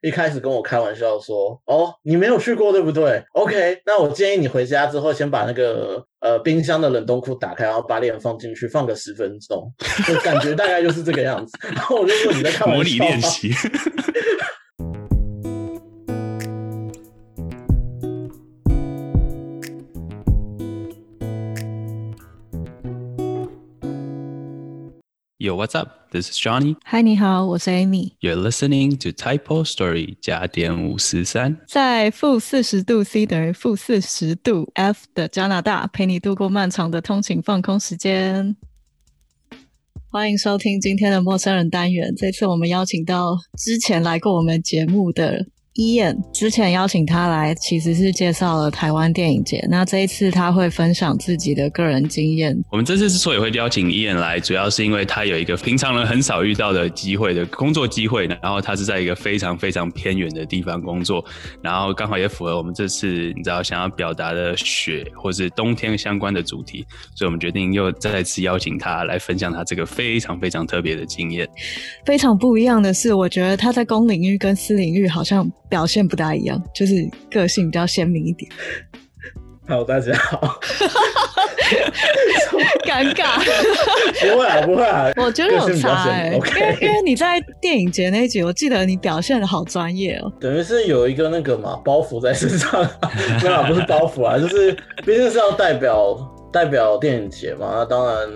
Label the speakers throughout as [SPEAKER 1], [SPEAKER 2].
[SPEAKER 1] 一开始跟我开玩笑说：“哦，你没有去过对不对？OK，那我建议你回家之后先把那个呃冰箱的冷冻库打开，然后把脸放进去，放个十分钟，就感觉大概就是这个样子。”然后我就说：“你在看
[SPEAKER 2] 模拟练习。”有 What's up? This is Johnny.
[SPEAKER 3] Hi，你好，我是 Amy.
[SPEAKER 2] You're listening to Typo Story 加点五十三，
[SPEAKER 3] 在负四十度 C 等于负四十度 F 的加拿大，陪你度过漫长的通勤放空时间。欢迎收听今天的陌生人单元。这次我们邀请到之前来过我们节目的。Ian 之前邀请他来，其实是介绍了台湾电影节。那这一次他会分享自己的个人经验。
[SPEAKER 2] 我们这次之所以会邀请 Ian 来，主要是因为他有一个平常人很少遇到的机会的工作机会，然后他是在一个非常非常偏远的地方工作，然后刚好也符合我们这次你知道想要表达的雪或是冬天相关的主题，所以我们决定又再次邀请他来分享他这个非常非常特别的经验。
[SPEAKER 3] 非常不一样的是，我觉得他在公领域跟私领域好像。表现不大一样，就是个性比较鲜明一点。
[SPEAKER 1] 好，大家好。
[SPEAKER 3] 尴尬。
[SPEAKER 1] 不会啊，不会啊。
[SPEAKER 3] 我觉得有差哎，因为因为你在电影节那一集，我记得你表现的好专业哦。
[SPEAKER 1] 等于是有一个那个嘛包袱在身上，没有，不是包袱啊，就是毕竟是要代表代表电影节嘛，那当然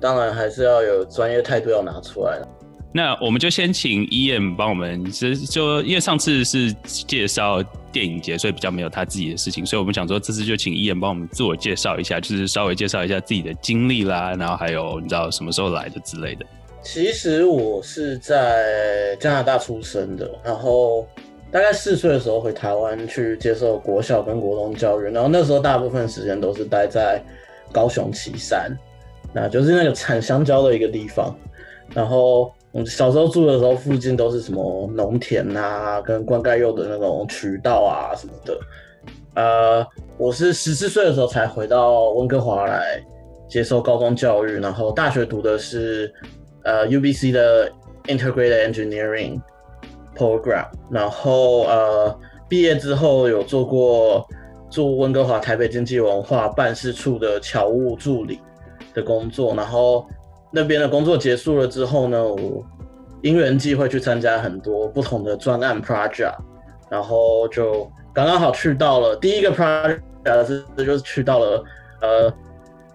[SPEAKER 1] 当然还是要有专业态度要拿出来的。
[SPEAKER 2] 那我们就先请 Ian 帮我们，其实就因为上次是介绍电影节，所以比较没有他自己的事情，所以我们想说这次就请 Ian 帮我们自我介绍一下，就是稍微介绍一下自己的经历啦，然后还有你知道什么时候来的之类的。
[SPEAKER 1] 其实我是在加拿大出生的，然后大概四岁的时候回台湾去接受国小跟国中教育，然后那时候大部分时间都是待在高雄旗山，那就是那个产香蕉的一个地方，然后。我小时候住的时候，附近都是什么农田啊，跟灌溉用的那种渠道啊什么的。呃，我是十四岁的时候才回到温哥华来接受高中教育，然后大学读的是呃 UBC 的 Integrated Engineering Program，然后呃毕业之后有做过做温哥华台北经济文化办事处的侨务助理的工作，然后。那边的工作结束了之后呢，我因缘际会去参加很多不同的专案 project，然后就刚刚好去到了第一个 project 是就是去到了呃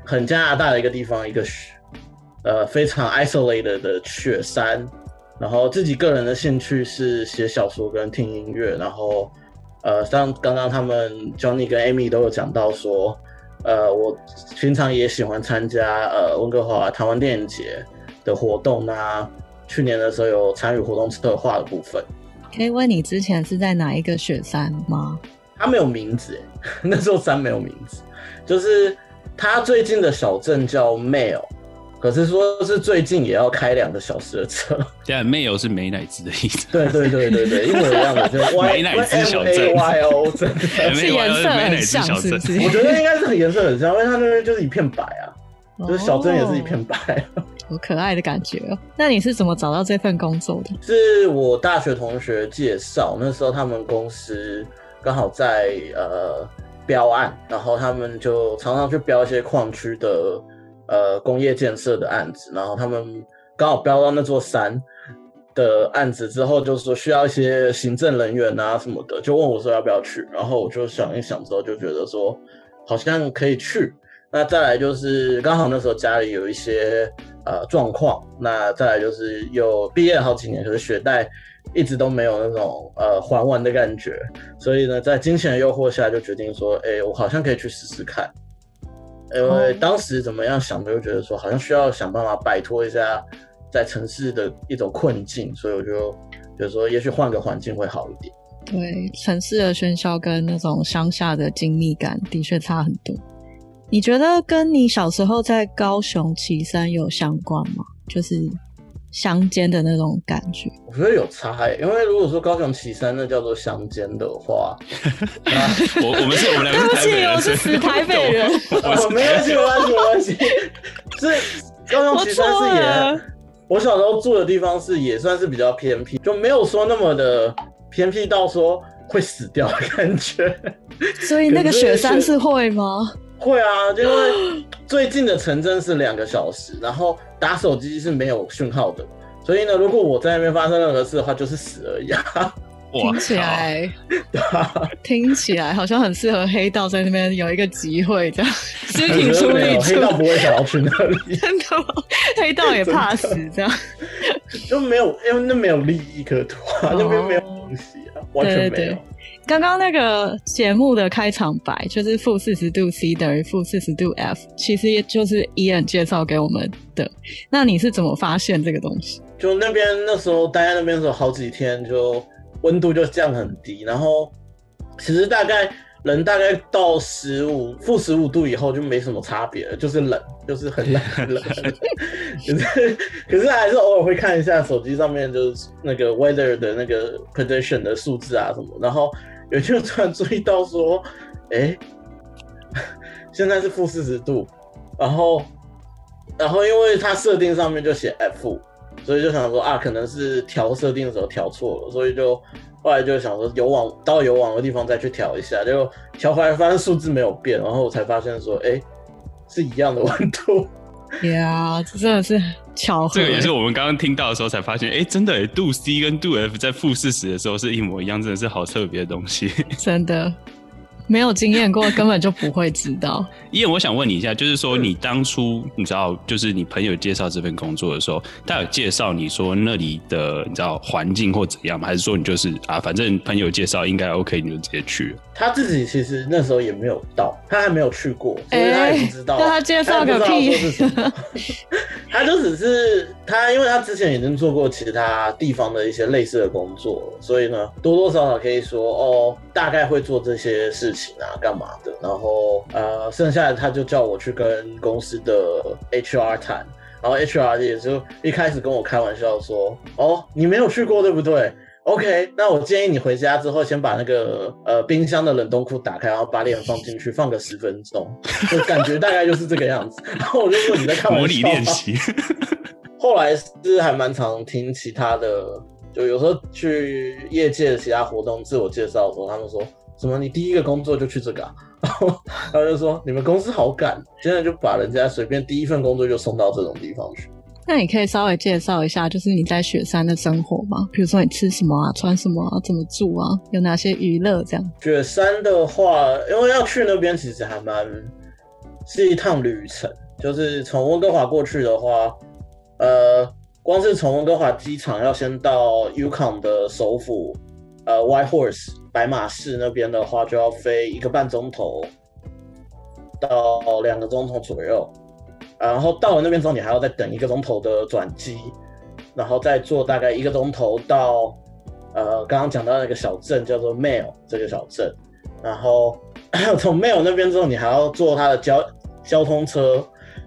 [SPEAKER 1] 很加拿大的一个地方，一个呃非常 isolated 的雪山，然后自己个人的兴趣是写小说跟听音乐，然后呃像刚刚他们 Johnny 跟 Amy 都有讲到说。呃，我平常也喜欢参加呃温哥华台湾电影节的活动。啊去年的时候有参与活动策划的部分。
[SPEAKER 3] 可以问你之前是在哪一个雪山吗？
[SPEAKER 1] 它没有名字，那座山没有名字，就是它最近的小镇叫 Mail。可是说是最近也要开两个小时的车，
[SPEAKER 2] 对啊，没有是美乃滋的意思。
[SPEAKER 1] 对对对对对，一模一样的，就是
[SPEAKER 2] 美乃滋小镇。
[SPEAKER 1] Y O，
[SPEAKER 3] 镇是颜色很像，是不是？
[SPEAKER 1] 我觉得应该是颜色很像，因为它那边就是一片白啊，就是小镇也是一片白，
[SPEAKER 3] 好可爱的感觉哦。那你是怎么找到这份工作的？
[SPEAKER 1] 是我大学同学介绍，那时候他们公司刚好在呃标案，然后他们就常常去标一些矿区的。呃，工业建设的案子，然后他们刚好标到那座山的案子之后，就是说需要一些行政人员啊什么的，就问我说要不要去，然后我就想一想之后就觉得说好像可以去。那再来就是刚好那时候家里有一些呃状况，那再来就是又毕业好几年，可是学贷一直都没有那种呃还完的感觉，所以呢，在金钱的诱惑下，就决定说，哎，我好像可以去试试看。因为当时怎么样想的，就觉得说好像需要想办法摆脱一下在城市的一种困境，所以我就觉得说，也许换个环境会好一点。
[SPEAKER 3] 对，城市的喧嚣跟那种乡下的精密感的确差很多。你觉得跟你小时候在高雄旗山有相关吗？就是。乡间的那种感觉，
[SPEAKER 1] 我觉得有差哎，因为如果说高雄旗山那叫做乡间的话，
[SPEAKER 2] 我我们是我们两个是台北人，
[SPEAKER 3] 我是死台北人，
[SPEAKER 1] 我没关系，没关系，没关系。是高雄旗山是也，我小时候住的地方是也算是比较偏僻，就没有说那么的偏僻到说会死掉的感觉。
[SPEAKER 3] 所以那个雪山是会吗？
[SPEAKER 1] 会啊，因为最近的城镇是两个小时，然后打手机是没有讯号的，所以呢，如果我在那边发生任何事的话，就是死而已啊。
[SPEAKER 3] 听起来，听起来好像很适合黑道在那边有一个集会这样，尸体处理
[SPEAKER 1] 黑道不会想要去那
[SPEAKER 3] 里，真的，黑道也怕死这样，
[SPEAKER 1] 就没有，因为那没有利益可图啊，那边没有东西啊，完全没有。
[SPEAKER 3] 刚刚那个节目的开场白就是负四十度 C 等于负四十度 F，其实也就是 Ian 介绍给我们的。那你是怎么发现这个东西？
[SPEAKER 1] 就那边那时候待在那边的时候，好几天就。温度就降很低，然后其实大概人大概到十五负十五度以后就没什么差别了，就是冷，就是很冷很冷。可是可是还是偶尔会看一下手机上面就是那个 weather 的那个 prediction 的数字啊什么，然后有就突然注意到说，哎，现在是负四十度，然后然后因为它设定上面就写 F。所以就想说啊，可能是调设定的时候调错了，所以就后来就想说有网到有网的地方再去调一下，结果调回来发现数字没有变，然后我才发现说，哎，是一样的温度。
[SPEAKER 3] 呀，这真的是巧合。
[SPEAKER 2] 这个也是我们刚刚听到的时候才发现，哎，真的，度 C 跟度 F 在负四十的时候是一模一样，真的是好特别的东西。
[SPEAKER 3] 真的。没有经验过，根本就不会知道。
[SPEAKER 2] 伊恩，我想问你一下，就是说你当初你知道，就是你朋友介绍这份工作的时候，他有介绍你说那里的你知道环境或怎样吗？还是说你就是啊，反正朋友介绍应该 OK，你就直接去了？
[SPEAKER 1] 他自己其实那时候也没有到，他还没有去过，所以他也不知道。
[SPEAKER 3] 他介绍个屁！
[SPEAKER 1] 他就只是他，因为他之前已经做过其他地方的一些类似的工作，所以呢，多多少少可以说哦，大概会做这些事情啊，干嘛的。然后呃，剩下的他就叫我去跟公司的 HR 谈，然后 HR 也就一开始跟我开玩笑说：“哦，你没有去过对不对？” OK，那我建议你回家之后先把那个呃冰箱的冷冻库打开，然后把脸放进去，放个十分钟，就感觉大概就是这个样子。然后我就说你在看
[SPEAKER 2] 模拟练习。
[SPEAKER 1] 后来是还蛮常听其他的，就有时候去业界的其他活动自我介绍的时候，他们说什么你第一个工作就去这个，然后他就说你们公司好赶，现在就把人家随便第一份工作就送到这种地方去。
[SPEAKER 3] 那你可以稍微介绍一下，就是你在雪山的生活吗？比如说你吃什么啊，穿什么啊，怎么住啊，有哪些娱乐这样？
[SPEAKER 1] 雪山的话，因为要去那边其实还蛮是一趟旅程，就是从温哥华过去的话，呃，光是从温哥华机场要先到 Yukon 的首府，呃，White Horse 白马市那边的话，就要飞一个半钟头到两个钟头左右。然后到了那边之后，你还要再等一个钟头的转机，然后再坐大概一个钟头到呃刚刚讲到那个小镇叫做 Mail 这个小镇，然后 从 Mail 那边之后，你还要坐他的交交通车，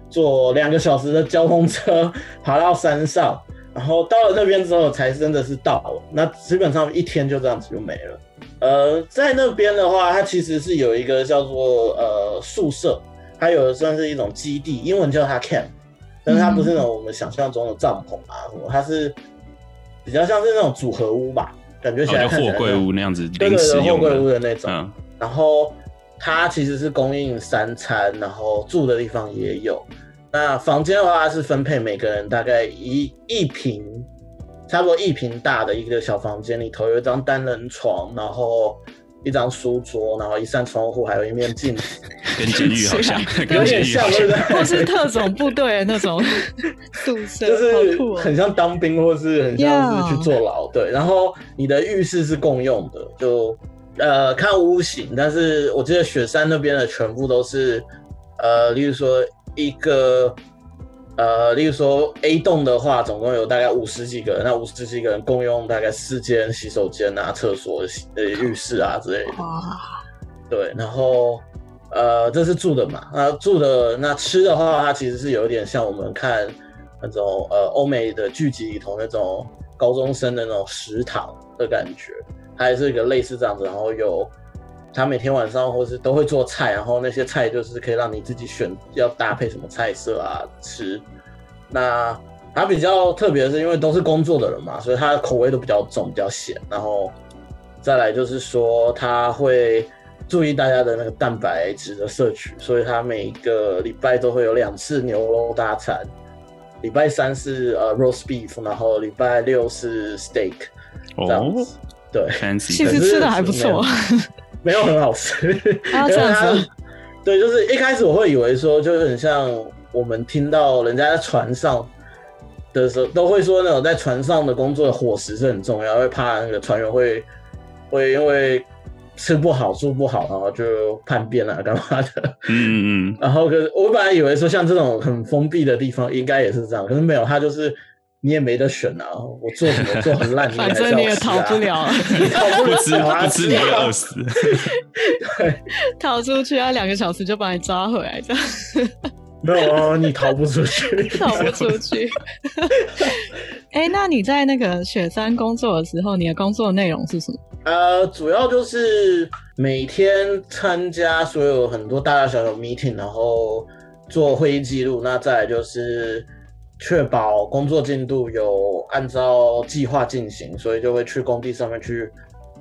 [SPEAKER 1] 坐两个小时的交通车 爬到山上，然后到了那边之后才真的是到了，那基本上一天就这样子就没了。呃，在那边的话，它其实是有一个叫做呃宿舍。它有的算是一种基地，英文叫它 camp，但是它不是那种我们想象中的帐篷啊什么，它是比较像是那种组合屋吧，感觉起来
[SPEAKER 2] 货柜屋那样子，
[SPEAKER 1] 对对对，货柜屋的那种。然后它其实是供应三餐，然后住的地方也有。那房间的话是分配每个人大概一一平，差不多一平大的一个小房间里头有一张单人床，然后。一张书桌，然后一扇窗户，还有一面镜子，
[SPEAKER 2] 跟监狱好像，
[SPEAKER 1] 有点像，对不对？
[SPEAKER 3] 或是特种部队的那种 宿舍，
[SPEAKER 1] 就是很像当兵，或是很像是去坐牢。对，然后你的浴室是共用的，就呃看屋型，但是我记得雪山那边的全部都是呃，例如说一个。呃，例如说 A 栋的话，总共有大概五十几个人，那五十几个人共用大概四间洗手间啊、厕所、呃、浴室啊之类的。哇，对，然后呃，这是住的嘛？那住的那吃的话，它其实是有点像我们看那种呃欧美的剧集里头那种高中生的那种食堂的感觉，它也是一个类似这样子。然后有他每天晚上或是都会做菜，然后那些菜就是可以让你自己选要搭配什么菜色啊吃。那他比较特别的是，因为都是工作的人嘛，所以他的口味都比较重，比较咸。然后再来就是说他会注意大家的那个蛋白质的摄取，所以他每个礼拜都会有两次牛肉大餐，礼拜三是呃 roast beef，然后礼拜六是 steak 这样
[SPEAKER 2] 哦
[SPEAKER 1] 子。对，
[SPEAKER 3] 其实吃的还不错。
[SPEAKER 1] 没有很好吃。
[SPEAKER 3] 啊 这样子啊
[SPEAKER 1] 因为它对，就是一开始我会以为说，就是很像我们听到人家在船上的时候，都会说那种在船上的工作的伙食是很重要，会怕那个船员会会因为吃不好住不好，然后就叛变啊干嘛的。
[SPEAKER 2] 嗯嗯嗯，
[SPEAKER 1] 然后可是我本来以为说像这种很封闭的地方应该也是这样，可是没有，他就是你也没得选啊，我做什么做很烂，你
[SPEAKER 3] 反正你也逃不了，
[SPEAKER 1] 你逃不了啊，
[SPEAKER 2] 不吃你会饿死。
[SPEAKER 3] 逃出去要两个小时就把你抓回来，这样
[SPEAKER 1] 没有啊，你逃不出去，
[SPEAKER 3] 逃不出去。哎、那你在那个雪山工作的时候，你的工作内容是什么？
[SPEAKER 1] 呃，主要就是每天参加所有很多大大小小 meeting，然后做会议记录。那再来就是确保工作进度有按照计划进行，所以就会去工地上面去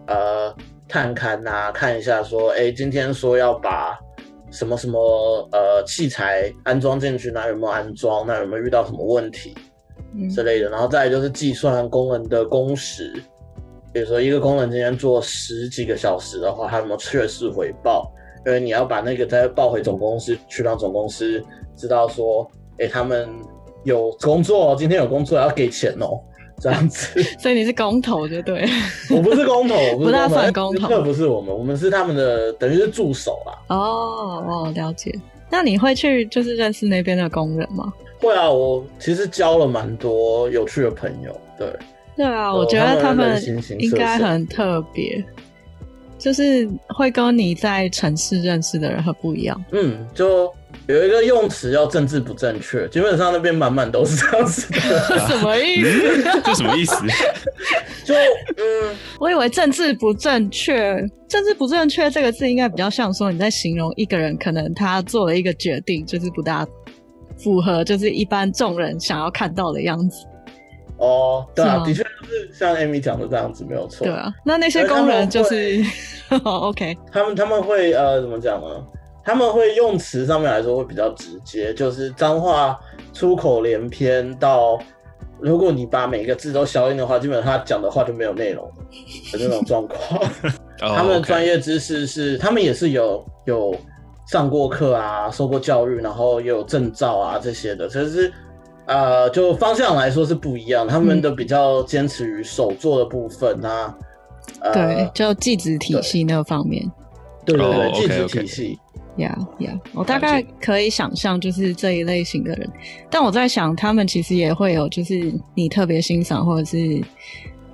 [SPEAKER 1] 呃探勘啊，看一下说，哎，今天说要把什么什么呃器材安装进去，那有没有安装？那有没有遇到什么问题？
[SPEAKER 3] 嗯
[SPEAKER 1] 之类的，然后再来就是计算工人的工时，比如说一个工人今天做十几个小时的话，他有没有确实回报？因为你要把那个再报回总公司，去让总公司知道说，哎、他们有工作，今天有工作要给钱哦，这样子。
[SPEAKER 3] 所以你是工头，就对。
[SPEAKER 1] 我不是工头，我不
[SPEAKER 3] 不大算工头
[SPEAKER 1] 这不是我们，我们是他们的等于是助手啦。
[SPEAKER 3] 哦哦，了解。那你会去就是认识那边的工人吗？
[SPEAKER 1] 会啊，我其实交了蛮多有趣的朋友，对。
[SPEAKER 3] 对啊，
[SPEAKER 1] 哦
[SPEAKER 3] 我觉得他们应该很特别，就是会跟你在城市认识的人很不一样。
[SPEAKER 1] 嗯，就有一个用词叫政治不正确，基本上那边满满都是这样子的。
[SPEAKER 3] 什么意思？
[SPEAKER 2] 嗯，这什么意思？
[SPEAKER 1] 就嗯，
[SPEAKER 3] 我以为政治不正确，政治不正确这个字应该比较像说你在形容一个人可能他做了一个决定，就是不大符合就是一般众人想要看到的样子。
[SPEAKER 1] 哦，对啊，的确就是像 Amy 讲的这样子，没有错。
[SPEAKER 3] 对啊，那那些工人就是哦 OK，
[SPEAKER 1] 他们他们会呃怎么讲呢？他们会用词上面来说会比较直接，就是脏话出口连篇到，如果你把每个字都消音的话，基本上他讲的话就没有内容的那种状况。
[SPEAKER 2] 哦
[SPEAKER 1] 他们的专业知识是，他们也是有有上过课啊，受过教育，然后也有证照啊这些的，只是呃，就方向来说是不一样。他们的比较坚持于手做的部分啊，呃，
[SPEAKER 3] 对，就技职体系那方面。
[SPEAKER 1] 对对对，
[SPEAKER 2] 哦
[SPEAKER 1] 技职
[SPEAKER 2] OK，OK
[SPEAKER 1] 体系。
[SPEAKER 3] 呀呀，我大概可以想象就是这一类型的人，但我在想，他们其实也会有就是你特别欣赏，或者是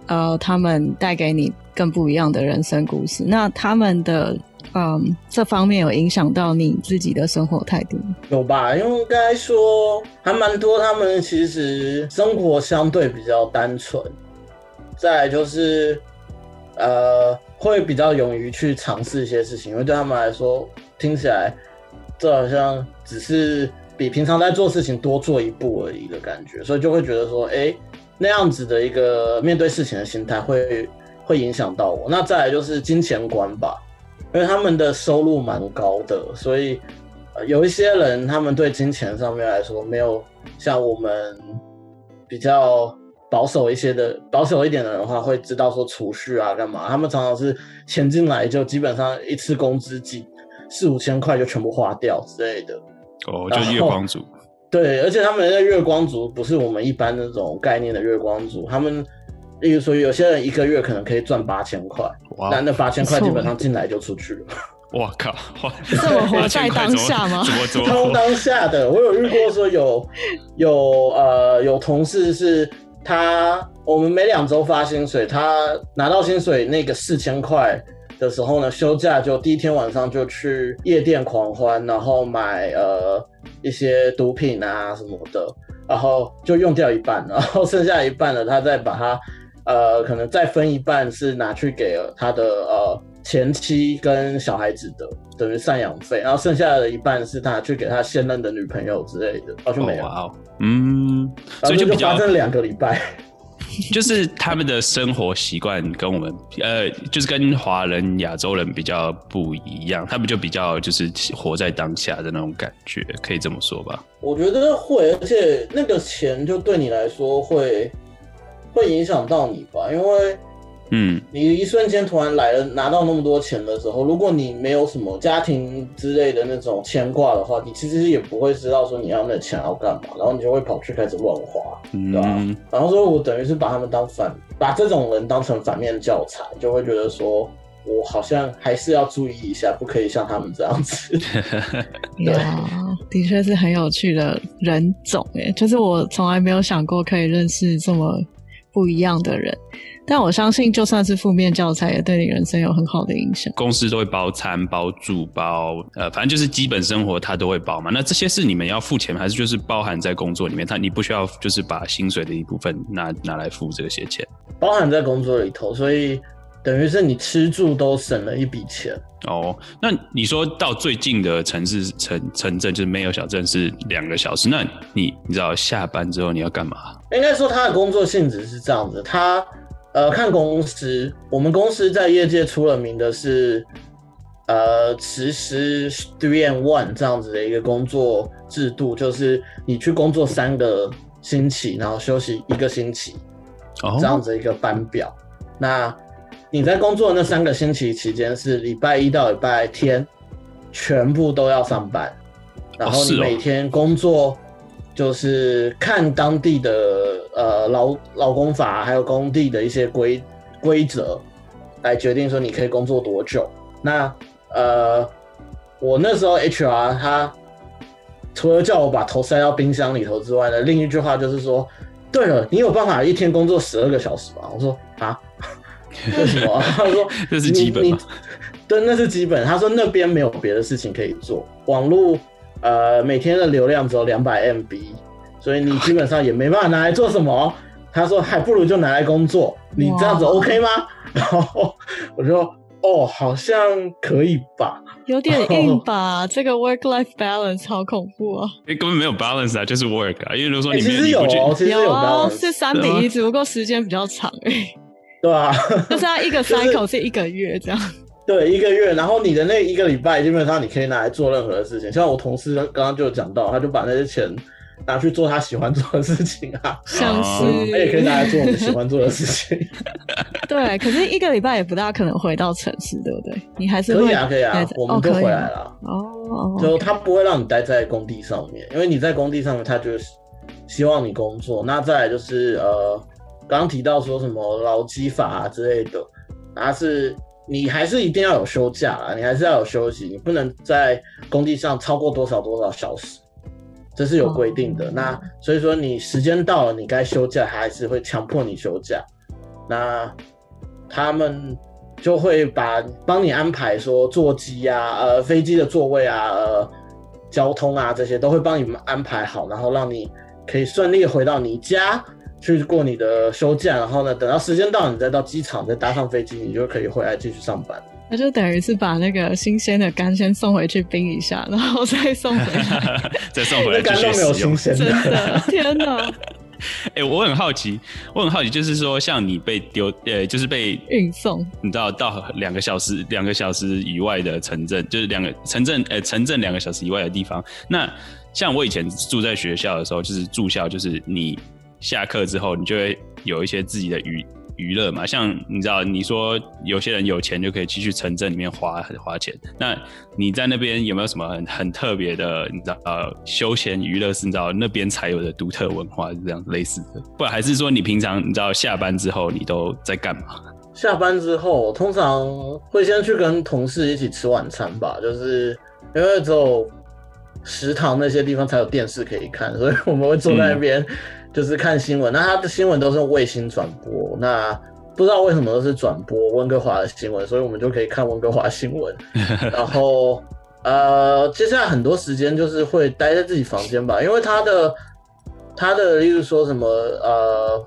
[SPEAKER 3] 呃，他们带给你更不一样的人生故事。那他们的嗯这方面有影响到你自己的生活态度？
[SPEAKER 1] 有吧？应该说还蛮多，他们其实生活相对比较单纯，再来就是呃，会比较勇于去尝试一些事情，因为对他们来说，听起来这好像只是比平常在做事情多做一步而已的感觉，所以就会觉得说，哎、那样子的一个面对事情的心态会会影响到我。那再来就是金钱观吧，因为他们的收入蛮高的，所以有一些人他们对金钱上面来说没有像我们比较保守一些的保守一点的人的话，会知道说储蓄啊干嘛，他们常常是钱进来就基本上一次工资几四五千块就全部花掉之类的。
[SPEAKER 2] 哦，就月光族。
[SPEAKER 1] 对，而且他们的月光族不是我们一般那种概念的月光族，他们例如说有些人一个月可能可以赚八千块，
[SPEAKER 2] 哇
[SPEAKER 1] 那那八千块基本上进来就出去了。
[SPEAKER 2] 我靠！哇
[SPEAKER 3] 这么活在当下吗
[SPEAKER 2] 怎么怎么
[SPEAKER 1] 超？当下的，我有遇过说有有呃有同事是他，我们每两周发薪水，他拿到薪水那个四千块的时候呢，休假就第一天晚上就去夜店狂欢，然后买呃一些毒品啊什么的，然后就用掉一半，然后剩下一半呢，他再把它呃可能再分一半是拿去给他的呃前妻跟小孩子的，等于赡养费，然后剩下的一半是他拿去给他现任的女朋友之类的，然后就没了，
[SPEAKER 2] 嗯，
[SPEAKER 1] 然后这就
[SPEAKER 2] 所以就比较
[SPEAKER 1] 发生两个礼拜。
[SPEAKER 2] 就是他们的生活习惯跟我们呃，就是跟华人、亚洲人比较不一样，他们就比较就是活在当下的那种感觉，可以这么说吧？
[SPEAKER 1] 我觉得会，而且那个钱就对你来说会会影响到你吧，因为。
[SPEAKER 2] 嗯，
[SPEAKER 1] 你一瞬间突然来了拿到那么多钱的时候，如果你没有什么家庭之类的那种牵挂的话，你其实也不会知道说你要那钱要干嘛，然后你就会跑去开始乱花，对吧？然后说我等于是把他们当反，把这种人当成反面教材，就会觉得说我好像还是要注意一下，不可以像他们这样子。
[SPEAKER 3] 对，的确是很有趣的人种，哎，就是我从来没有想过可以认识这么不一样的人。但我相信，就算是负面教材，也对你人生有很好的影响。
[SPEAKER 2] 公司都会包餐、包住、包呃，反正就是基本生活他都会包嘛。那这些是你们要付钱，还是就是包含在工作里面？他你不需要就是把薪水的一部分拿拿来付这些钱，
[SPEAKER 1] 包含在工作里头，所以等于是你吃住都省了一笔钱。
[SPEAKER 2] 哦，那你说到最近的城市城城镇就是没有小镇是两个小时，那你你知道下班之后你要干嘛？
[SPEAKER 1] 应该说他的工作性质是这样子，他。呃，看公司，我们公司在业界出了名的是，呃，实施 three and one 这样子的一个工作制度，就是你去工作三个星期，然后休息一个星期，这样子一个班表。那你在工作那三个星期期间，是礼拜一到礼拜天全部都要上班，然后你每天工作。就是看当地的呃劳劳工法，还有工地的一些规规则，来决定说你可以工作多久。那呃，我那时候 HR 他除了叫我把头塞到冰箱里头之外呢，另一句话就是说，对了，你有办法一天工作十二个小时吗？我说啊，为什么？他说
[SPEAKER 2] 这是基本
[SPEAKER 1] 对，那是基本。他说那边没有别的事情可以做，网络。呃，每天的流量只有两百 MB，所以你基本上也没办法拿来做什么。他说还不如就拿来工作，你这样子 OK 吗？然后我说哦，好像可以吧，
[SPEAKER 3] 有点硬吧。这个 work life balance 好恐怖啊！
[SPEAKER 2] 哎，根本没有 balance 啊，就是 work 啊。因为如果说你
[SPEAKER 1] 其实有，哦其实有，
[SPEAKER 3] 是三比一，只不过时间比较长哎。
[SPEAKER 1] 对啊，
[SPEAKER 3] 就是它一个 cycle 是一个月这样。
[SPEAKER 1] 对，一个月，然后你的那一个礼拜，基本上你可以拿来做任何的事情。像我同事刚刚就有讲到，他就把那些钱拿去做他喜欢做的事情啊，
[SPEAKER 3] 像是
[SPEAKER 1] 他也可以拿来做我们喜欢做的事情。
[SPEAKER 3] 对，可是一个礼拜也不大可能回到城市，对不对？你还是
[SPEAKER 1] 可以啊，可以啊，我们都回来了。
[SPEAKER 3] 哦，
[SPEAKER 1] 就他不会让你待在工地上面，因为你在工地上面，他就希望你工作。那再来就是呃，刚刚提到说什么劳基法啊之类的，他是。你还是一定要有休假啊，你还是要有休息，你不能在工地上超过多少多少小时，这是有规定的。那所以说你时间到了，你该休假还是会强迫你休假。那他们就会把帮你安排说座机啊、呃飞机的座位啊、呃交通啊这些都会帮你们安排好，然后让你可以顺利回到你家。去过你的休假，然后呢，等到时间到，你再到机场，再搭上飞机，你就可以回来继续上班。
[SPEAKER 3] 那就等于是把那个新鲜的肝先送回去冰一下，然后再送回来，
[SPEAKER 2] 再送回来。
[SPEAKER 1] 肝都没有新鲜
[SPEAKER 3] 的，天哪！
[SPEAKER 2] 哎，我很好奇，我很好奇，就是说，像你被丢，呃，就是被
[SPEAKER 3] 运送，
[SPEAKER 2] 你知道到两个小时、两个小时以外的城镇，就是两个城镇，呃，城镇两个小时以外的地方。那像我以前住在学校的时候，就是住校，就是你。下课之后，你就会有一些自己的娱娱乐嘛，像你知道，你说有些人有钱就可以继续城镇里面花花钱，那你在那边有没有什么很很特别的，你知道呃休闲娱乐是你知道那边才有的独特文化是这样类似的，不然还是说你平常你知道下班之后你都在干嘛？
[SPEAKER 1] 下班之后通常会先去跟同事一起吃晚餐吧，就是因为只有食堂那些地方才有电视可以看，所以我们会坐在那边。就是看新闻，那他的新闻都是卫星转播，那不知道为什么都是转播温哥华的新闻，所以我们就可以看温哥华新闻。然后呃，接下来很多时间就是会待在自己房间吧，因为他的他的例如说什么呃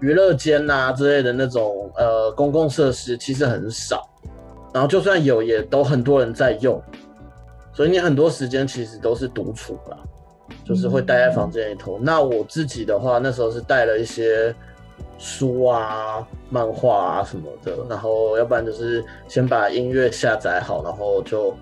[SPEAKER 1] 娱乐间呐之类的那种呃公共设施其实很少，然后就算有也都很多人在用，所以你很多时间其实都是独处吧。就是会待在房间里头。那我自己的话，那时候是带了一些书啊、漫画啊什么的，然后要不然就是先把音乐下载好，然后就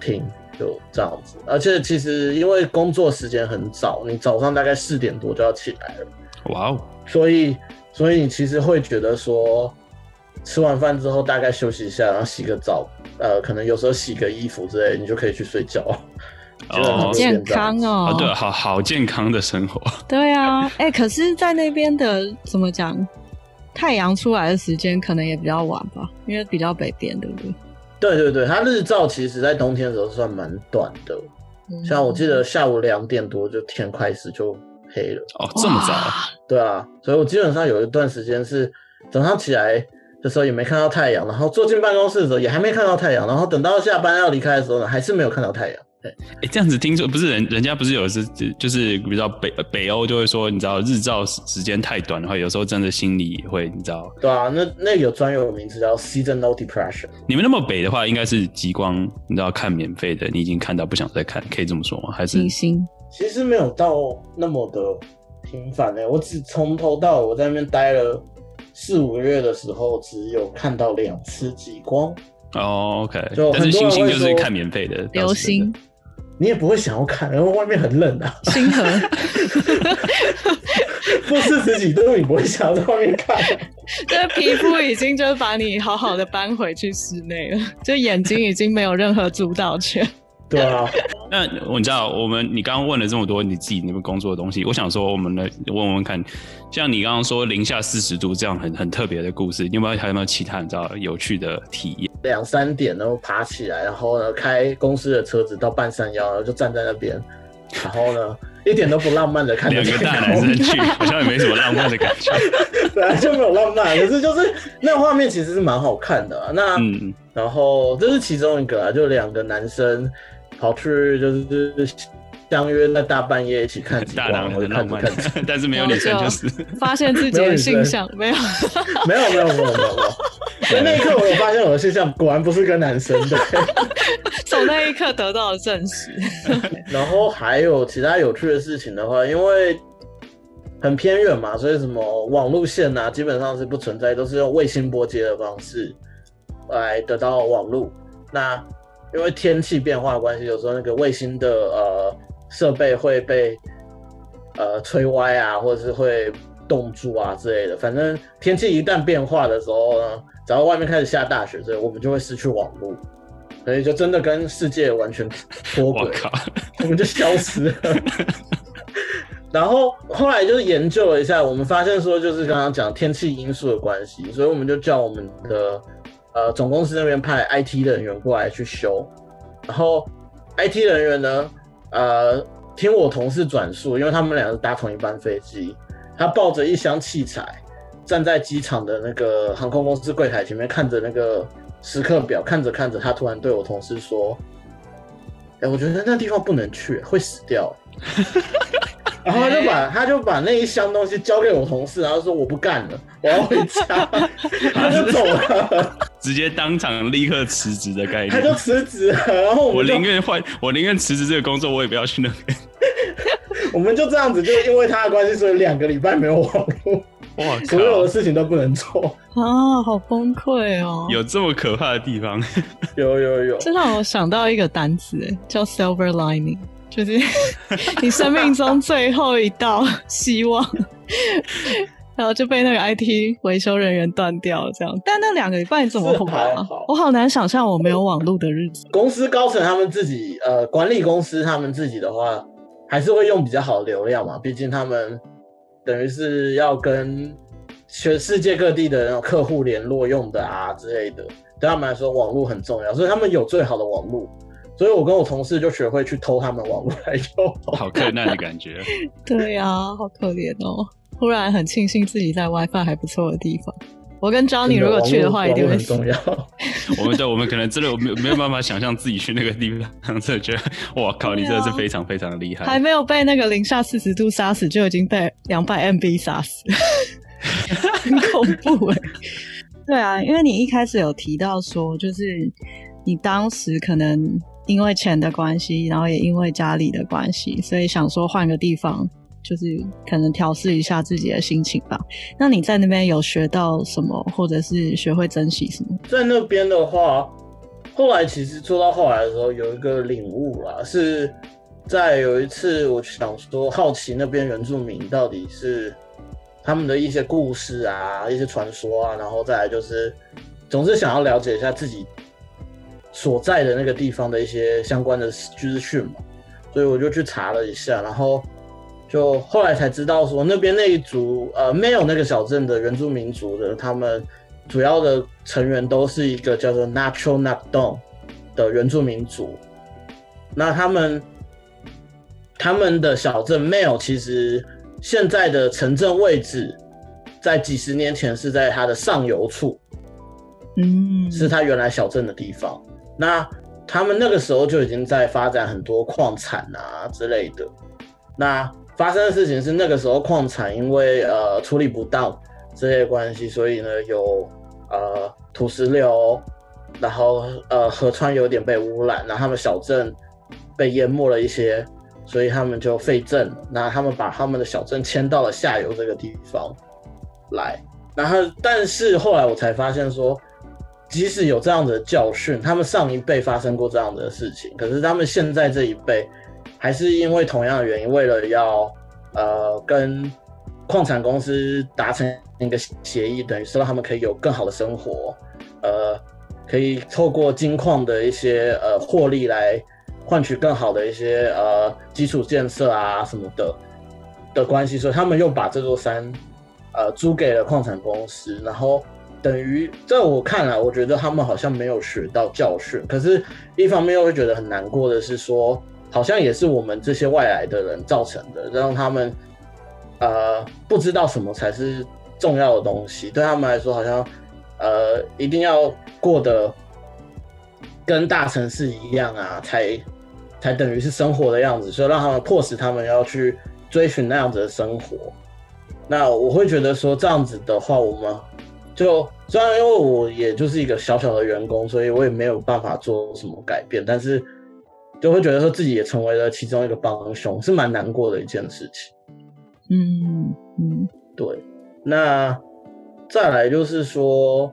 [SPEAKER 1] 听，就这样子。而且其实因为工作时间很早，你早上大概四点多就要起来了，
[SPEAKER 2] 哇哦，
[SPEAKER 1] 所以所以你其实会觉得说，吃完饭之后大概休息一下，然后洗个澡，呃，可能有时候洗个衣服之类，你就可以去睡觉。
[SPEAKER 2] 哦
[SPEAKER 1] 就
[SPEAKER 3] 健康哦
[SPEAKER 2] 啊，，对，好好健康的生活。
[SPEAKER 3] 对啊，哎、可是，在那边的怎么讲，太阳出来的时间可能也比较晚吧，因为比较北边，对不对？
[SPEAKER 1] 对对对，它日照其实在冬天的时候算蛮短的，
[SPEAKER 3] 嗯
[SPEAKER 1] 像我记得下午两点多就天开始就黑了。
[SPEAKER 2] 哦，这么早？
[SPEAKER 3] 哇
[SPEAKER 1] 对啊，所以我基本上有一段时间是早上起来的时候也没看到太阳，然后坐进办公室的时候也还没看到太阳，然后等到下班要离开的时候呢，还是没有看到太阳。对，
[SPEAKER 2] 哎、这样子听说不是人人家不是有是就是比较北北欧就会说，你知道日照时时间太短的话，有时候真的心里也会，你知道，
[SPEAKER 1] 对啊，那那有专有名词叫 seasonal depression。
[SPEAKER 2] 你们那么北的话，应该是极光，你知道看免费的，你已经看到不想再看，可以这么说吗？还是
[SPEAKER 3] 星星，
[SPEAKER 1] 其实没有到那么的频繁呢、我只从头到尾我在那边待了四五个月的时候，只有看到两次极光。
[SPEAKER 2] 哦，OK，
[SPEAKER 1] 就
[SPEAKER 2] 但是星星就是看免费的，
[SPEAKER 3] 流星，
[SPEAKER 1] 你也不会想要看，然后外面很冷啊，
[SPEAKER 3] 星河，
[SPEAKER 1] 负四十几度，你不会想要在外面看。
[SPEAKER 3] 这个皮肤已经就是把你好好的搬回去室内了，就眼睛已经没有任何主导权。
[SPEAKER 1] 对啊，
[SPEAKER 2] 那我你知道，我们你刚刚问了这么多你自己那边工作的东西，我想说，我们来问问看，像你刚刚说零下四十度这样很很特别的故事，你有没有还有没有其他你知道有趣的体验？
[SPEAKER 1] 两三点然后爬起来，然后呢开公司的车子到半山腰，然后就站在那边，然后呢一点都不浪漫的看着
[SPEAKER 2] 两个大男生去，好像也没什么浪漫的感觉。
[SPEAKER 1] 本来，就没有浪漫，可是就是那画面其实是蛮好看的啊、那、
[SPEAKER 2] 嗯，
[SPEAKER 1] 然后这是其中一个啊，就两个男生跑去就是相约在大半夜一起看极
[SPEAKER 2] 大
[SPEAKER 1] 光，我就
[SPEAKER 2] 男人的浪漫
[SPEAKER 1] 看着看着，，
[SPEAKER 2] 但是没有女生就是。
[SPEAKER 3] 发现自己的性向 没有，
[SPEAKER 1] 没有没有没有没有没有。那一刻我有发现我的现象果然不是跟男生的。
[SPEAKER 3] 从那一刻得到了证实。
[SPEAKER 1] 然后还有其他有趣的事情的话，因为很偏远嘛，所以什么网路线啊，基本上是不存在，都是用卫星波接的方式来得到网路。那因为天气变化的关系，有时候那个卫星的呃设备会被呃吹歪啊，或者是会冻住啊之类的。反正天气一旦变化的时候呢，只要外面开始下大雪，所以我们就会失去网络，所以就真的跟世界完全脱轨。
[SPEAKER 2] 我
[SPEAKER 1] 们就消失了。然后后来就是研究了一下，我们发现说，就是刚刚讲天气因素的关系，所以我们就叫我们的呃总公司那边派 IT 人员过来去修。然后 IT 人员呢，呃，听我同事转述，因为他们两个搭同一班飞机，他抱着一箱器材，站在机场的那个航空公司柜台前面，看着那个时刻表，看着看着，他突然对我同事说：“哎、我觉得那地方不能去，会死掉。” 然后他就把他就把那一箱东西交给我同事，然后说我不干了，我要回家，他就走了，
[SPEAKER 2] 直接当场立刻辞职的概念
[SPEAKER 1] 他就
[SPEAKER 2] 念。
[SPEAKER 1] 辞职了。然后我
[SPEAKER 2] 宁愿换，我宁愿辞职这个工作，我也不要去那边。
[SPEAKER 1] 我们就这样子，就因为他的关系，所以两个礼拜没有网络，
[SPEAKER 2] 哇
[SPEAKER 1] 所有的！事情都不能做。
[SPEAKER 3] 啊，好崩溃哦！
[SPEAKER 2] 有这么可怕的地方？
[SPEAKER 1] 有有有，
[SPEAKER 3] 这让我想到一个单词，哎叫 silver lining，就是 你生命中最后一道希望，然后就被那个 IT 维修人员断掉了，这样。但那两个礼拜你怎么
[SPEAKER 1] 是
[SPEAKER 3] 活啊
[SPEAKER 1] 好？
[SPEAKER 3] 我好难想象我没有网络的日子。
[SPEAKER 1] 公司高层他们自己呃管理公司他们自己的话，还是会用比较好的流量嘛，毕竟他们等于是要跟全世界各地的那种客户联络用的啊之类的，对他们来说网络很重要，所以他们有最好的网络。所以我跟我同事就学会去偷他们网络来用。
[SPEAKER 2] 好困难的感觉。
[SPEAKER 3] 对呀、好可怜哦！忽然很庆幸自己在 WiFi 还不错的地方。我跟 Johnny 如果去的话，一定会。
[SPEAKER 1] 很重要。
[SPEAKER 2] 我们对，我们可能真的没有没有办法想象自己去那个地方，真的觉得，哇靠，你真的是非常非常的厉害。
[SPEAKER 3] 还没有被那个零下四十度杀死，就已经被两百 MB 杀死，很恐怖哎、对啊，因为你一开始有提到说，就是你当时可能因为钱的关系，然后也因为家里的关系，所以想说换个地方就是可能调试一下自己的心情吧。那你在那边有学到什么，或者是学会珍惜什么？
[SPEAKER 1] 在那边的话，后来其实做到后来的时候，有一个领悟啦，是在有一次我想说好奇那边原住民到底是他们的一些故事啊、一些传说啊，然后再来就是总是想要了解一下自己所在的那个地方的一些相关的资讯嘛，所以我就去查了一下，然后就后来才知道说那边那一族呃没有那个小镇的原住民族的他们。主要的成员都是一个叫做 Natural n a t d o n 的原住民族。那他们他们的小镇 Mail 其实现在的城镇位置，在几十年前是在它的上游处，
[SPEAKER 3] 嗯，
[SPEAKER 1] 是它原来小镇的地方。那他们那个时候就已经在发展很多矿产啊之类的。那发生的事情是那个时候矿产因为呃处理不当这些关系，所以呢有。呃，土石流，然后呃，河川有点被污染，然后他们小镇被淹没了一些，所以他们就废镇，那他们把他们的小镇迁到了下游这个地方来。然后，但是后来我才发现说，即使有这样的教训，他们上一辈发生过这样的事情，可是他们现在这一辈还是因为同样的原因，为了要呃跟。矿产公司达成一个协议，等于是让他们可以有更好的生活，呃，可以透过金矿的一些呃获利来换取更好的一些呃基础建设啊什么的的关系，所以他们又把这座山呃租给了矿产公司，然后等于在我看来，我觉得他们好像没有学到教训，可是一方面又会觉得很难过的是说，好像也是我们这些外来的人造成的，让他们。呃，不知道什么才是重要的东西，对他们来说，好像呃，一定要过得跟大城市一样啊，才才等于是生活的样子，所以让他们迫使他们要去追寻那样子的生活。那我会觉得说，这样子的话，我们就虽然因为我也就是一个小小的员工，所以我也没有办法做什么改变，但是就会觉得说自己也成为了其中一个帮凶，是蛮难过的一件事情。
[SPEAKER 3] 嗯嗯，
[SPEAKER 1] 对，那再来就是说，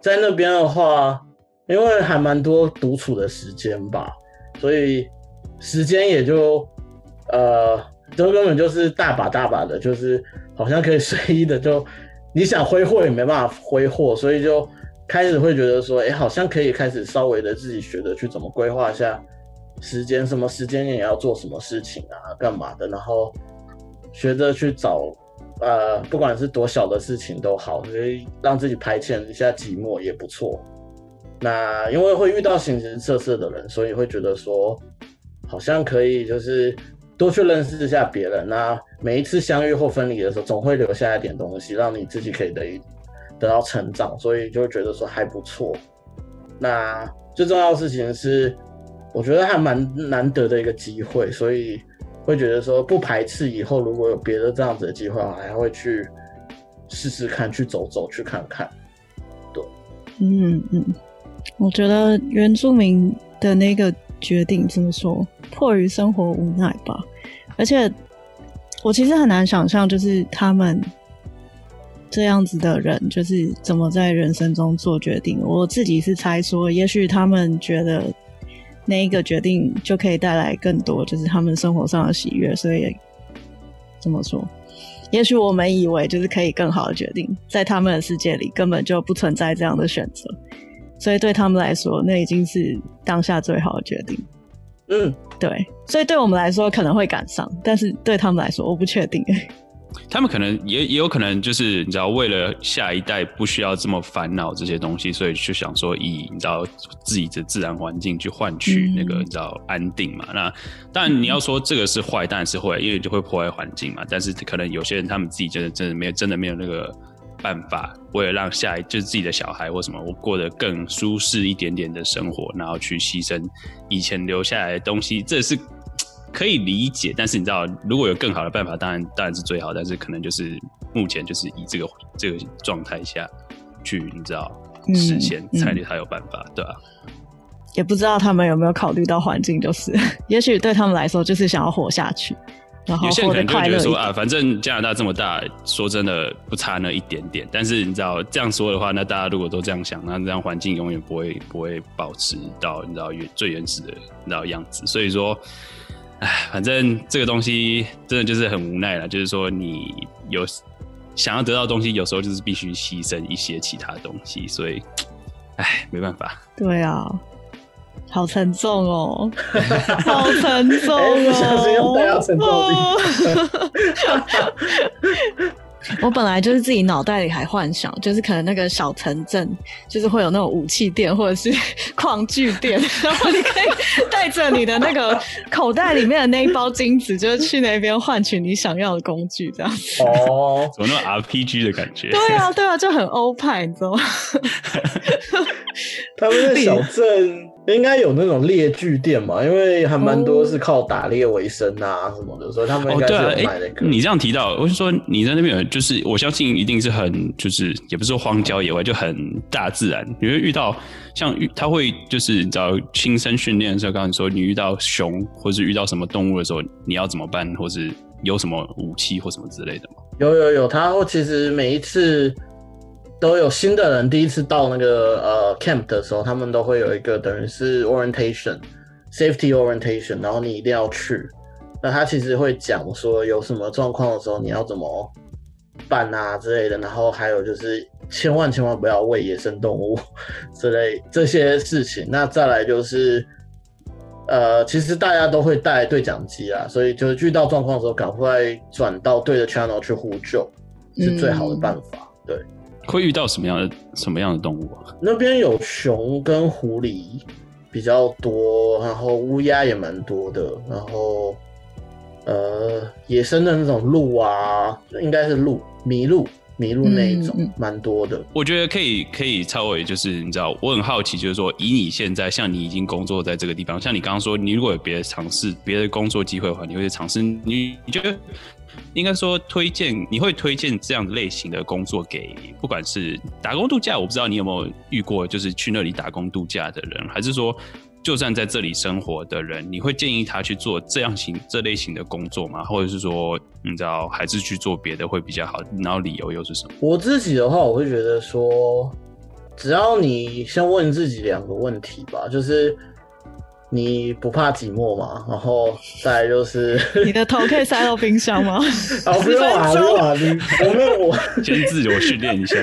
[SPEAKER 1] 在那边的话，因为还蛮多独处的时间吧，所以时间也就呃，就根本就是大把大把的，就是好像可以随意的就你想挥霍也没办法挥霍，所以就开始会觉得说，哎，好像可以开始稍微的自己学着去怎么规划一下时间，什么时间也要做什么事情啊，干嘛的，然后。学着去找，呃，不管是多小的事情都好，所以让自己排遣一下寂寞也不错。那因为会遇到形形色色的人，所以会觉得说，好像可以就是多去认识一下别人。那每一次相遇或分离的时候，总会留下一点东西，让你自己可以得得到成长，所以就会觉得说还不错。那最重要的事情是，我觉得还蛮难得的一个机会，所以。会觉得说不排斥以后如果有别的这样子的机会，我还会去试试看，去走走，去看看。对，
[SPEAKER 3] 嗯嗯，我觉得原住民的那个决定怎么说，迫于生活无奈吧。而且我其实很难想象，就是他们这样子的人，就是怎么在人生中做决定。我自己是猜说，也许他们觉得。那一个决定就可以带来更多，就是他们生活上的喜悦。所以怎么说？也许我们以为就是可以更好的决定，在他们的世界里根本就不存在这样的选择。所以对他们来说，那已经是当下最好的决定。
[SPEAKER 1] 嗯，
[SPEAKER 3] 对。所以对我们来说可能会赶上，但是对他们来说，我不确定。
[SPEAKER 2] 他们可能也也有可能就是你知道，为了下一代不需要这么烦恼这些东西，所以就想说以你知道自己的自然环境去换取那个你知道安定嘛。那当然你要说这个是坏，当然是会，因为就会破坏环境嘛。但是可能有些人他们自己真的真的没有真的没有那个办法，为了让下一就是自己的小孩或什么，我过得更舒适一点点的生活，然后去牺牲以前留下来的东西，这是。可以理解，但是你知道，如果有更好的办法，当然当然是最好。但是可能就是目前就是以这个这个状态下去，你知道实现，才才有办法，对吧？
[SPEAKER 3] 也不知道他们有没有考虑到环境，就是 也许对他们来说，就是想要活下去。然后
[SPEAKER 2] 有些人可能就。觉得说啊，反正加拿大这么大，说真的不差那一点点。但是你知道这样说的话，那大家如果都这样想，那这样环境永远不会不会保持到你知道原最原始的你知道样子。所以说，哎，反正这个东西真的就是很无奈了，就是说你有想要得到的东西，有时候就是必须牺牲一些其他东西。所以，哎，没办法。
[SPEAKER 3] 对啊，好沉重哦，好沉重
[SPEAKER 1] 哦不小心又带。沉重的
[SPEAKER 3] 我本来就是自己脑袋里还幻想，就是可能那个小城镇，就是会有那种武器店或者是矿具店，然后你可以带着你的那个口袋里面的那一包金子，就是去那边换取你想要的工具，这样子。
[SPEAKER 1] 哦，
[SPEAKER 2] 怎么那么 RPG 的感觉？
[SPEAKER 3] 对啊，对啊，就很欧派，你知道吗？
[SPEAKER 1] 他们的小镇应该有那种猎具店嘛，因为还蛮多是靠打猎为生啊什么的，所以他们应
[SPEAKER 2] 哦，
[SPEAKER 1] 该是
[SPEAKER 2] 对啊，
[SPEAKER 1] 有卖那个。
[SPEAKER 2] 你这样提到，我是说你在那边有，就是我相信一定是很，就是也不是说荒郊野外，就很大自然。你会遇到像遇，他会就是你知道亲身训练的时候，刚才说你遇到熊或是遇到什么动物的时候，你要怎么办，或是有什么武器或什么之类的吗？
[SPEAKER 1] 有有有，他会其实每一次都有新的人第一次到那个呃 camp 的时候，他们都会有一个等于是 orientation safety orientation，然后你一定要去。那他其实会讲说有什么状况的时候你要怎么办啊之类的，然后还有就是千万千万不要喂野生动物 之类这些事情。那再来就是。呃，其实大家都会带对讲机啊，所以就是遇到状况的时候，赶快转到对的 channel 去呼救，是最好的办法。对，
[SPEAKER 2] 会遇到什么样的什么样的动物啊？
[SPEAKER 1] 那边有熊跟狐狸比较多，然后乌鸦也蛮多的，然后呃，野生的那种鹿啊，应该是鹿、麋鹿、麋鹿那一种蛮、多的。
[SPEAKER 2] 我觉得可以，可以稍微就是你知道，我很好奇，就是说，以你现在像你已经工作在这个地方，像你刚刚说，你如果有别的尝试、别的工作机会的话，你会尝试。你你觉得应该说推荐，你会推荐这样类型的工作给不管是打工度假，我不知道你有没有遇过，就是去那里打工度假的人，还是说就算在这里生活的人，你会建议他去做这样型这类型的工作吗？或者是说，你知道还是去做别的会比较好？然后理由又是什么？
[SPEAKER 1] 我自己的话，我会觉得说，只要你先问自己两个问题吧，就是你不怕寂寞嘛，然后再就是，
[SPEAKER 3] 你的头可以塞到冰箱吗？
[SPEAKER 1] 啊 不用啊，不用啊，你我没有我
[SPEAKER 2] 先自我训练一下。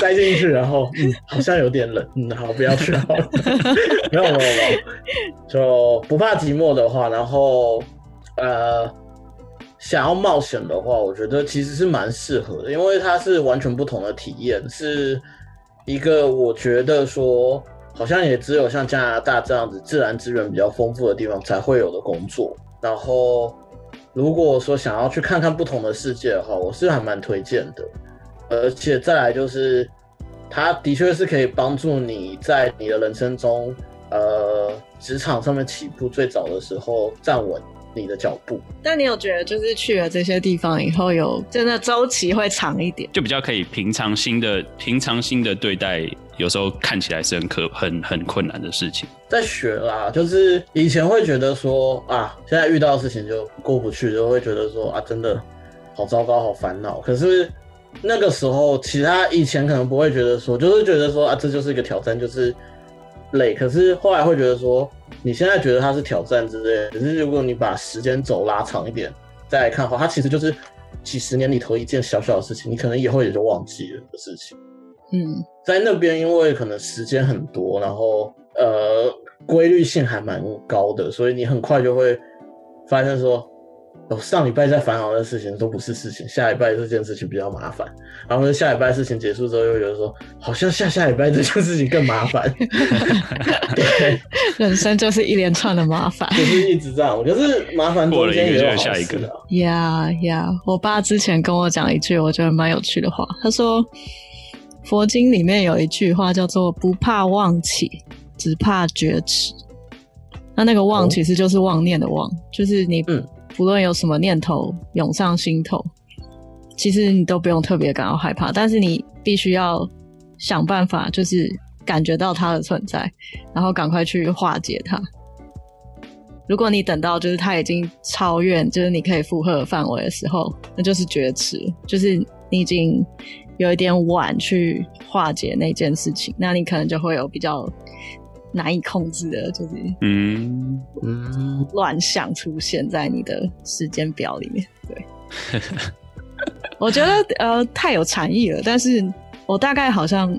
[SPEAKER 1] 塞进去，然后嗯，好像有点冷，嗯，好，不要去好了。没有没有没有，就不怕寂寞的话，然后呃，想要冒险的话，我觉得其实是蛮适合的，因为它是完全不同的体验，是一个我觉得说好像也只有像加拿大这样子自然资源比较丰富的地方才会有的工作。然后如果说想要去看看不同的世界的话，我是还蛮推荐的。而且再来就是，它的确是可以帮助你在你的人生中，呃，职场上面起步最早的时候站稳你的脚步。
[SPEAKER 3] 但你有觉得，就是去了这些地方以后，有真的周期会长一点？
[SPEAKER 2] 就比较可以平常心的平常心的对待，有时候看起来是很可很很困难的事情。
[SPEAKER 1] 在学啦，就是以前会觉得说啊，现在遇到的事情就过不去，就会觉得说啊，真的好糟糕，好烦恼。可是那个时候，其他以前可能不会觉得说，就是觉得说啊，这就是一个挑战，就是累。可是后来会觉得说，你现在觉得它是挑战之类的，可是如果你把时间轴拉长一点再来看的话，它其实就是几十年里头一件小小的事情，你可能以后也就忘记了的事情。
[SPEAKER 3] 嗯，
[SPEAKER 1] 在那边，因为可能时间很多，然后呃规律性还蛮高的，所以你很快就会发现说，哦，上礼拜在烦恼的事情都不是事情，下礼拜这件事情比较麻烦，然后下礼拜事情结束之后，又有人说，好像下下礼拜这件事情更麻烦，对，
[SPEAKER 3] 人生就是一连串的麻烦。
[SPEAKER 1] 就是一直这样。可是麻烦中间也有好
[SPEAKER 2] 过了一个就有下一个
[SPEAKER 3] 呀呀！我爸之前跟我讲一句我觉得蛮有趣的话，他说佛经里面有一句话叫做“不怕妄起，只怕觉迟”。那那个妄
[SPEAKER 1] 哦
[SPEAKER 3] 其实就是妄念的妄，就是你
[SPEAKER 1] 嗯
[SPEAKER 3] 不论有什么念头涌上心头，其实你都不用特别感到害怕，但是你必须要想办法，就是感觉到它的存在，然后赶快去化解它。如果你等到就是它已经超越就是你可以负荷的范围的时候，那就是绝吃，就是你已经有一点晚去化解那件事情，那你可能就会有比较难以控制的，就是
[SPEAKER 2] 嗯
[SPEAKER 1] 嗯，
[SPEAKER 3] 乱象出现在你的时间表里面。对，我觉得呃太有禅意了，但是我大概好像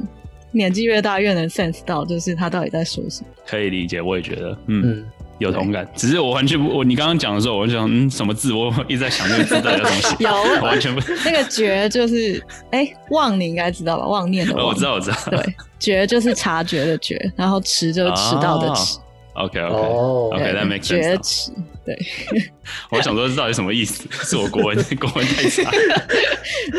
[SPEAKER 3] 年纪越大越能 sense 到，就是他到底在说什么。
[SPEAKER 2] 可以理解，我也觉得，嗯，
[SPEAKER 1] 嗯，
[SPEAKER 2] 有同感。只是我完全不，我你刚刚讲的时候，我就想，嗯，什么字？我一直在想那个字到底叫东西，
[SPEAKER 3] 有
[SPEAKER 2] 我完全不。
[SPEAKER 3] 那个觉就是哎妄，你应该知道吧？妄念的
[SPEAKER 2] 呃
[SPEAKER 3] 妄，
[SPEAKER 2] 我知道，我知道。
[SPEAKER 3] 对，觉就是察觉的觉，然后迟就是迟到的迟。
[SPEAKER 2] OK
[SPEAKER 1] 哦
[SPEAKER 2] OK OK，that makes
[SPEAKER 3] 觉。迟，对，
[SPEAKER 2] 我想说这到底什么意思？是我国文 国文太差。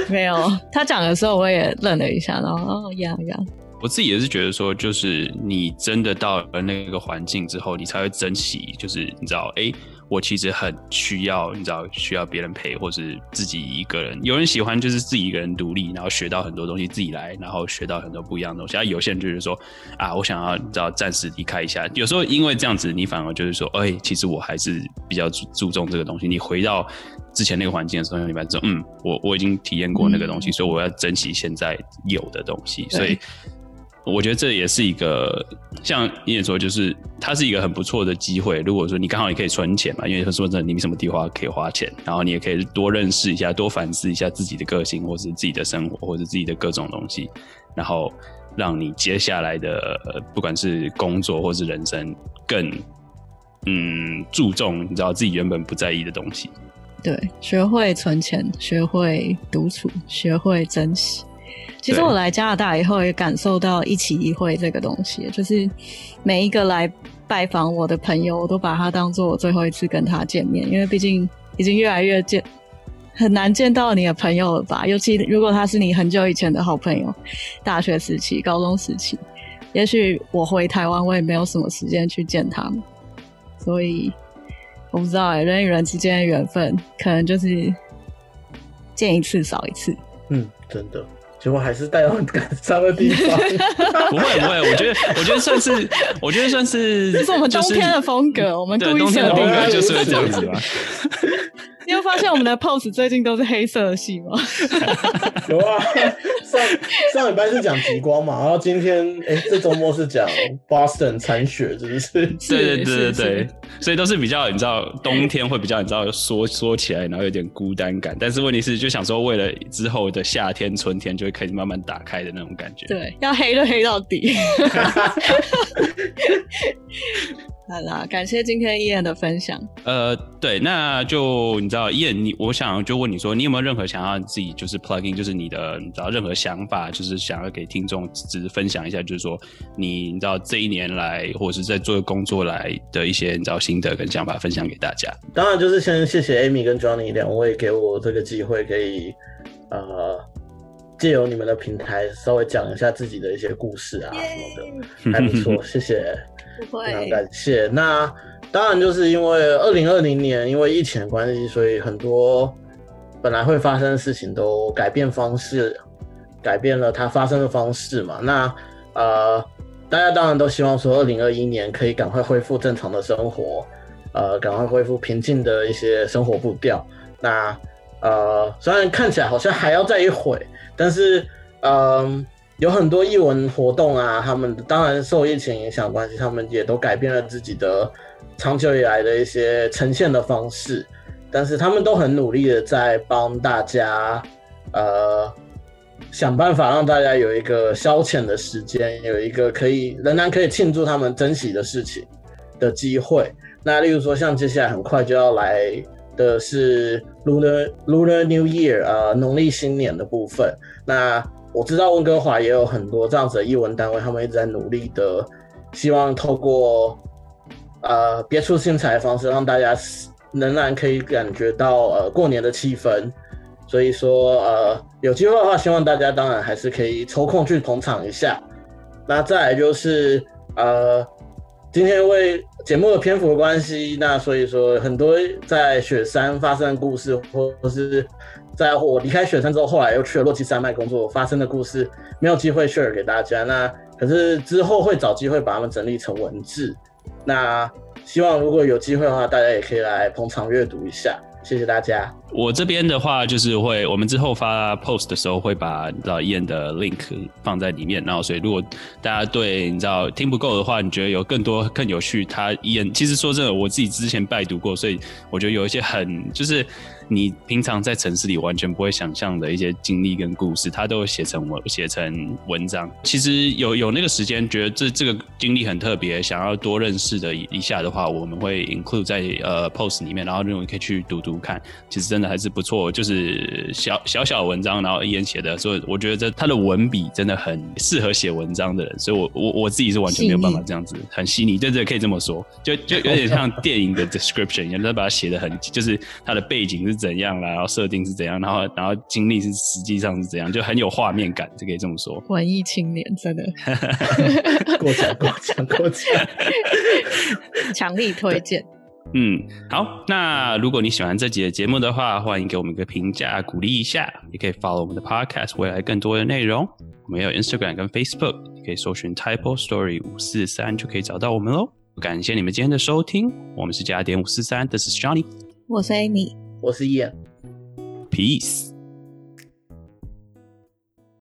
[SPEAKER 3] 没有他讲的时候我也愣了一下，然后哦呀呀，
[SPEAKER 2] 我自己也是觉得说，就是你真的到了那个环境之后，你才会珍惜。就是你知道，哎、我其实很需要，你知道，需要别人陪，或是自己一个人。有人喜欢就是自己一个人独立，然后学到很多东西自己来，然后学到很多不一样的东西。啊，有些人就是说，啊，我想要你知道暂时离开一下。有时候因为这样子，你反而就是说，哎、其实我还是比较注注重这个东西。你回到之前那个环境的时候，你发现说，嗯，我我已经体验过那个东西，所以我要珍惜现在有的东西。所以。我觉得这也是一个像你也说，就是它是一个很不错的机会。如果说你刚好也可以存钱嘛，因为说真的，你没什么地方可以花钱，然后你也可以多认识一下、多反思一下自己的个性，或是自己的生活，或者自己的各种东西，然后让你接下来的呃不管是工作或是人生更嗯注重你知道自己原本不在意的东西。
[SPEAKER 3] 对，学会存钱，学会独处，学会珍惜。其实我来加拿大以后也感受到一起一会这个东西，就是每一个来拜访我的朋友，我都把他当做我最后一次跟他见面，因为毕竟已经越来越见很难见到你的朋友了吧？尤其如果他是你很久以前的好朋友，大学时期、高中时期，也许我回台湾，我也没有什么时间去见他们，所以我不知道哎、人与人之间的缘分，可能就是见一次少一次。
[SPEAKER 1] 嗯，真的，结果还是带到很感伤的地方。
[SPEAKER 2] 不会不会，我觉得我觉得算是，我觉得算是，
[SPEAKER 3] 这是我们冬天的风格，我们
[SPEAKER 2] 对
[SPEAKER 3] 故意
[SPEAKER 2] 冬天的风
[SPEAKER 3] 设定的。
[SPEAKER 2] 格就是这样子嘛。
[SPEAKER 3] 你有发现我们的 pose 最近都是黑色的系吗？
[SPEAKER 1] 有啊，上上礼拜是讲极光嘛，然后今天哎、这周末是讲 Boston 残雪，是不是？
[SPEAKER 2] 对对对对对，所以都是比较你知道，冬天会比较你知道缩缩起来，然后有点孤单感。但是问题是，就想说为了之后的夏天、春天就会可以慢慢打开的那种感觉。
[SPEAKER 3] 对，要黑就黑到底。好啦，感谢今天伊恩的分享。
[SPEAKER 2] 呃，对，那就你知道，燕，你我想就问你说，你有没有任何想要自己就是 plug in，就是你的你知道任何想法，就是想要给听众只是分享一下，就是说你你知道这一年来或者是在做工作来的一些你知道心得跟想法分享给大家。
[SPEAKER 1] 当然就是先谢谢 Amy 跟 Johnny 两位给我这个机会，可以呃借由你们的平台稍微讲一下自己的一些故事啊什么的，还不错，谢谢。
[SPEAKER 3] 不
[SPEAKER 1] 非常感谢。那当然就是因为二零二零年因为疫情的关系，所以很多本来会发生的事情都改变方式，改变了它发生的方式嘛。那呃，大家当然都希望说二零二一年可以赶快恢复正常的生活，呃，赶快恢复平静的一些生活步调。那呃，虽然看起来好像还要再一会，但是嗯。呃有很多艺文活动啊，他们当然受疫情影响关系，他们也都改变了自己的长久以来的一些呈现的方式，但是他们都很努力的在帮大家，呃，想办法让大家有一个消遣的时间，有一个可以仍然可以庆祝他们珍惜的事情的机会。那例如说，像接下来很快就要来的是 Lunar Lunar New Year 呃农历新年的部分，那我知道温哥华也有很多这样子的艺文单位，他们一直在努力的，希望透过呃别出心裁的方式，让大家仍然可以感觉到呃过年的气氛。所以说呃有机会的话，希望大家当然还是可以抽空去捧场一下。那再来就是呃今天为节目的篇幅的关系，那所以说很多在雪山发生的故事，或是在我离开雪山之后，后来又去了洛基山脉工作发生的故事，没有机会 share 给大家。那可是之后会找机会把它们整理成文字。那希望如果有机会的话，大家也可以来捧场阅读一下。谢谢大家。
[SPEAKER 2] 我这边的话就是会，我们之后发 post 的时候会把你知道燕的 link 放在里面，然后所以如果大家对你知道听不够的话，你觉得有更多更有趣，他燕其实说真的，我自己之前拜读过，所以我觉得有一些很就是。你平常在城市里完全不会想象的一些经历跟故事，他都写成文写成文章。其实有有那个时间，觉得这这个经历很特别，想要多认识的一下的话，我们会 include 在呃 post 里面，然后认为可以去读读看。其实真的还是不错，就是小小小文章，然后一言写的，所以我觉得这他的文笔真的很适合写文章的人。所以我我我自己是完全没有办法这样子很细腻，对对，可以这么说，就就有点像电影的 description 一样，他把它写的很，就是他的背景是。怎样啦？然后设定是怎样？然后然后经历是实际上是怎样？就很有画面感，就可以这么说。
[SPEAKER 3] 文艺青年真的
[SPEAKER 1] 过奖过奖过奖，
[SPEAKER 3] 强力推荐。
[SPEAKER 2] 嗯，好。那如果你喜欢这集的节目的话，欢迎给我们一个评价，鼓励一下。也可以 follow 我们的 podcast，未来更多的内容。我们有 Instagram 跟 Facebook，可以搜寻 Type Story 五四三就可以找到我们喽。感谢你们今天的收听，我们是加点五四三，This is Johnny，
[SPEAKER 3] 我是 Amy。
[SPEAKER 1] 我是一。
[SPEAKER 2] Peace。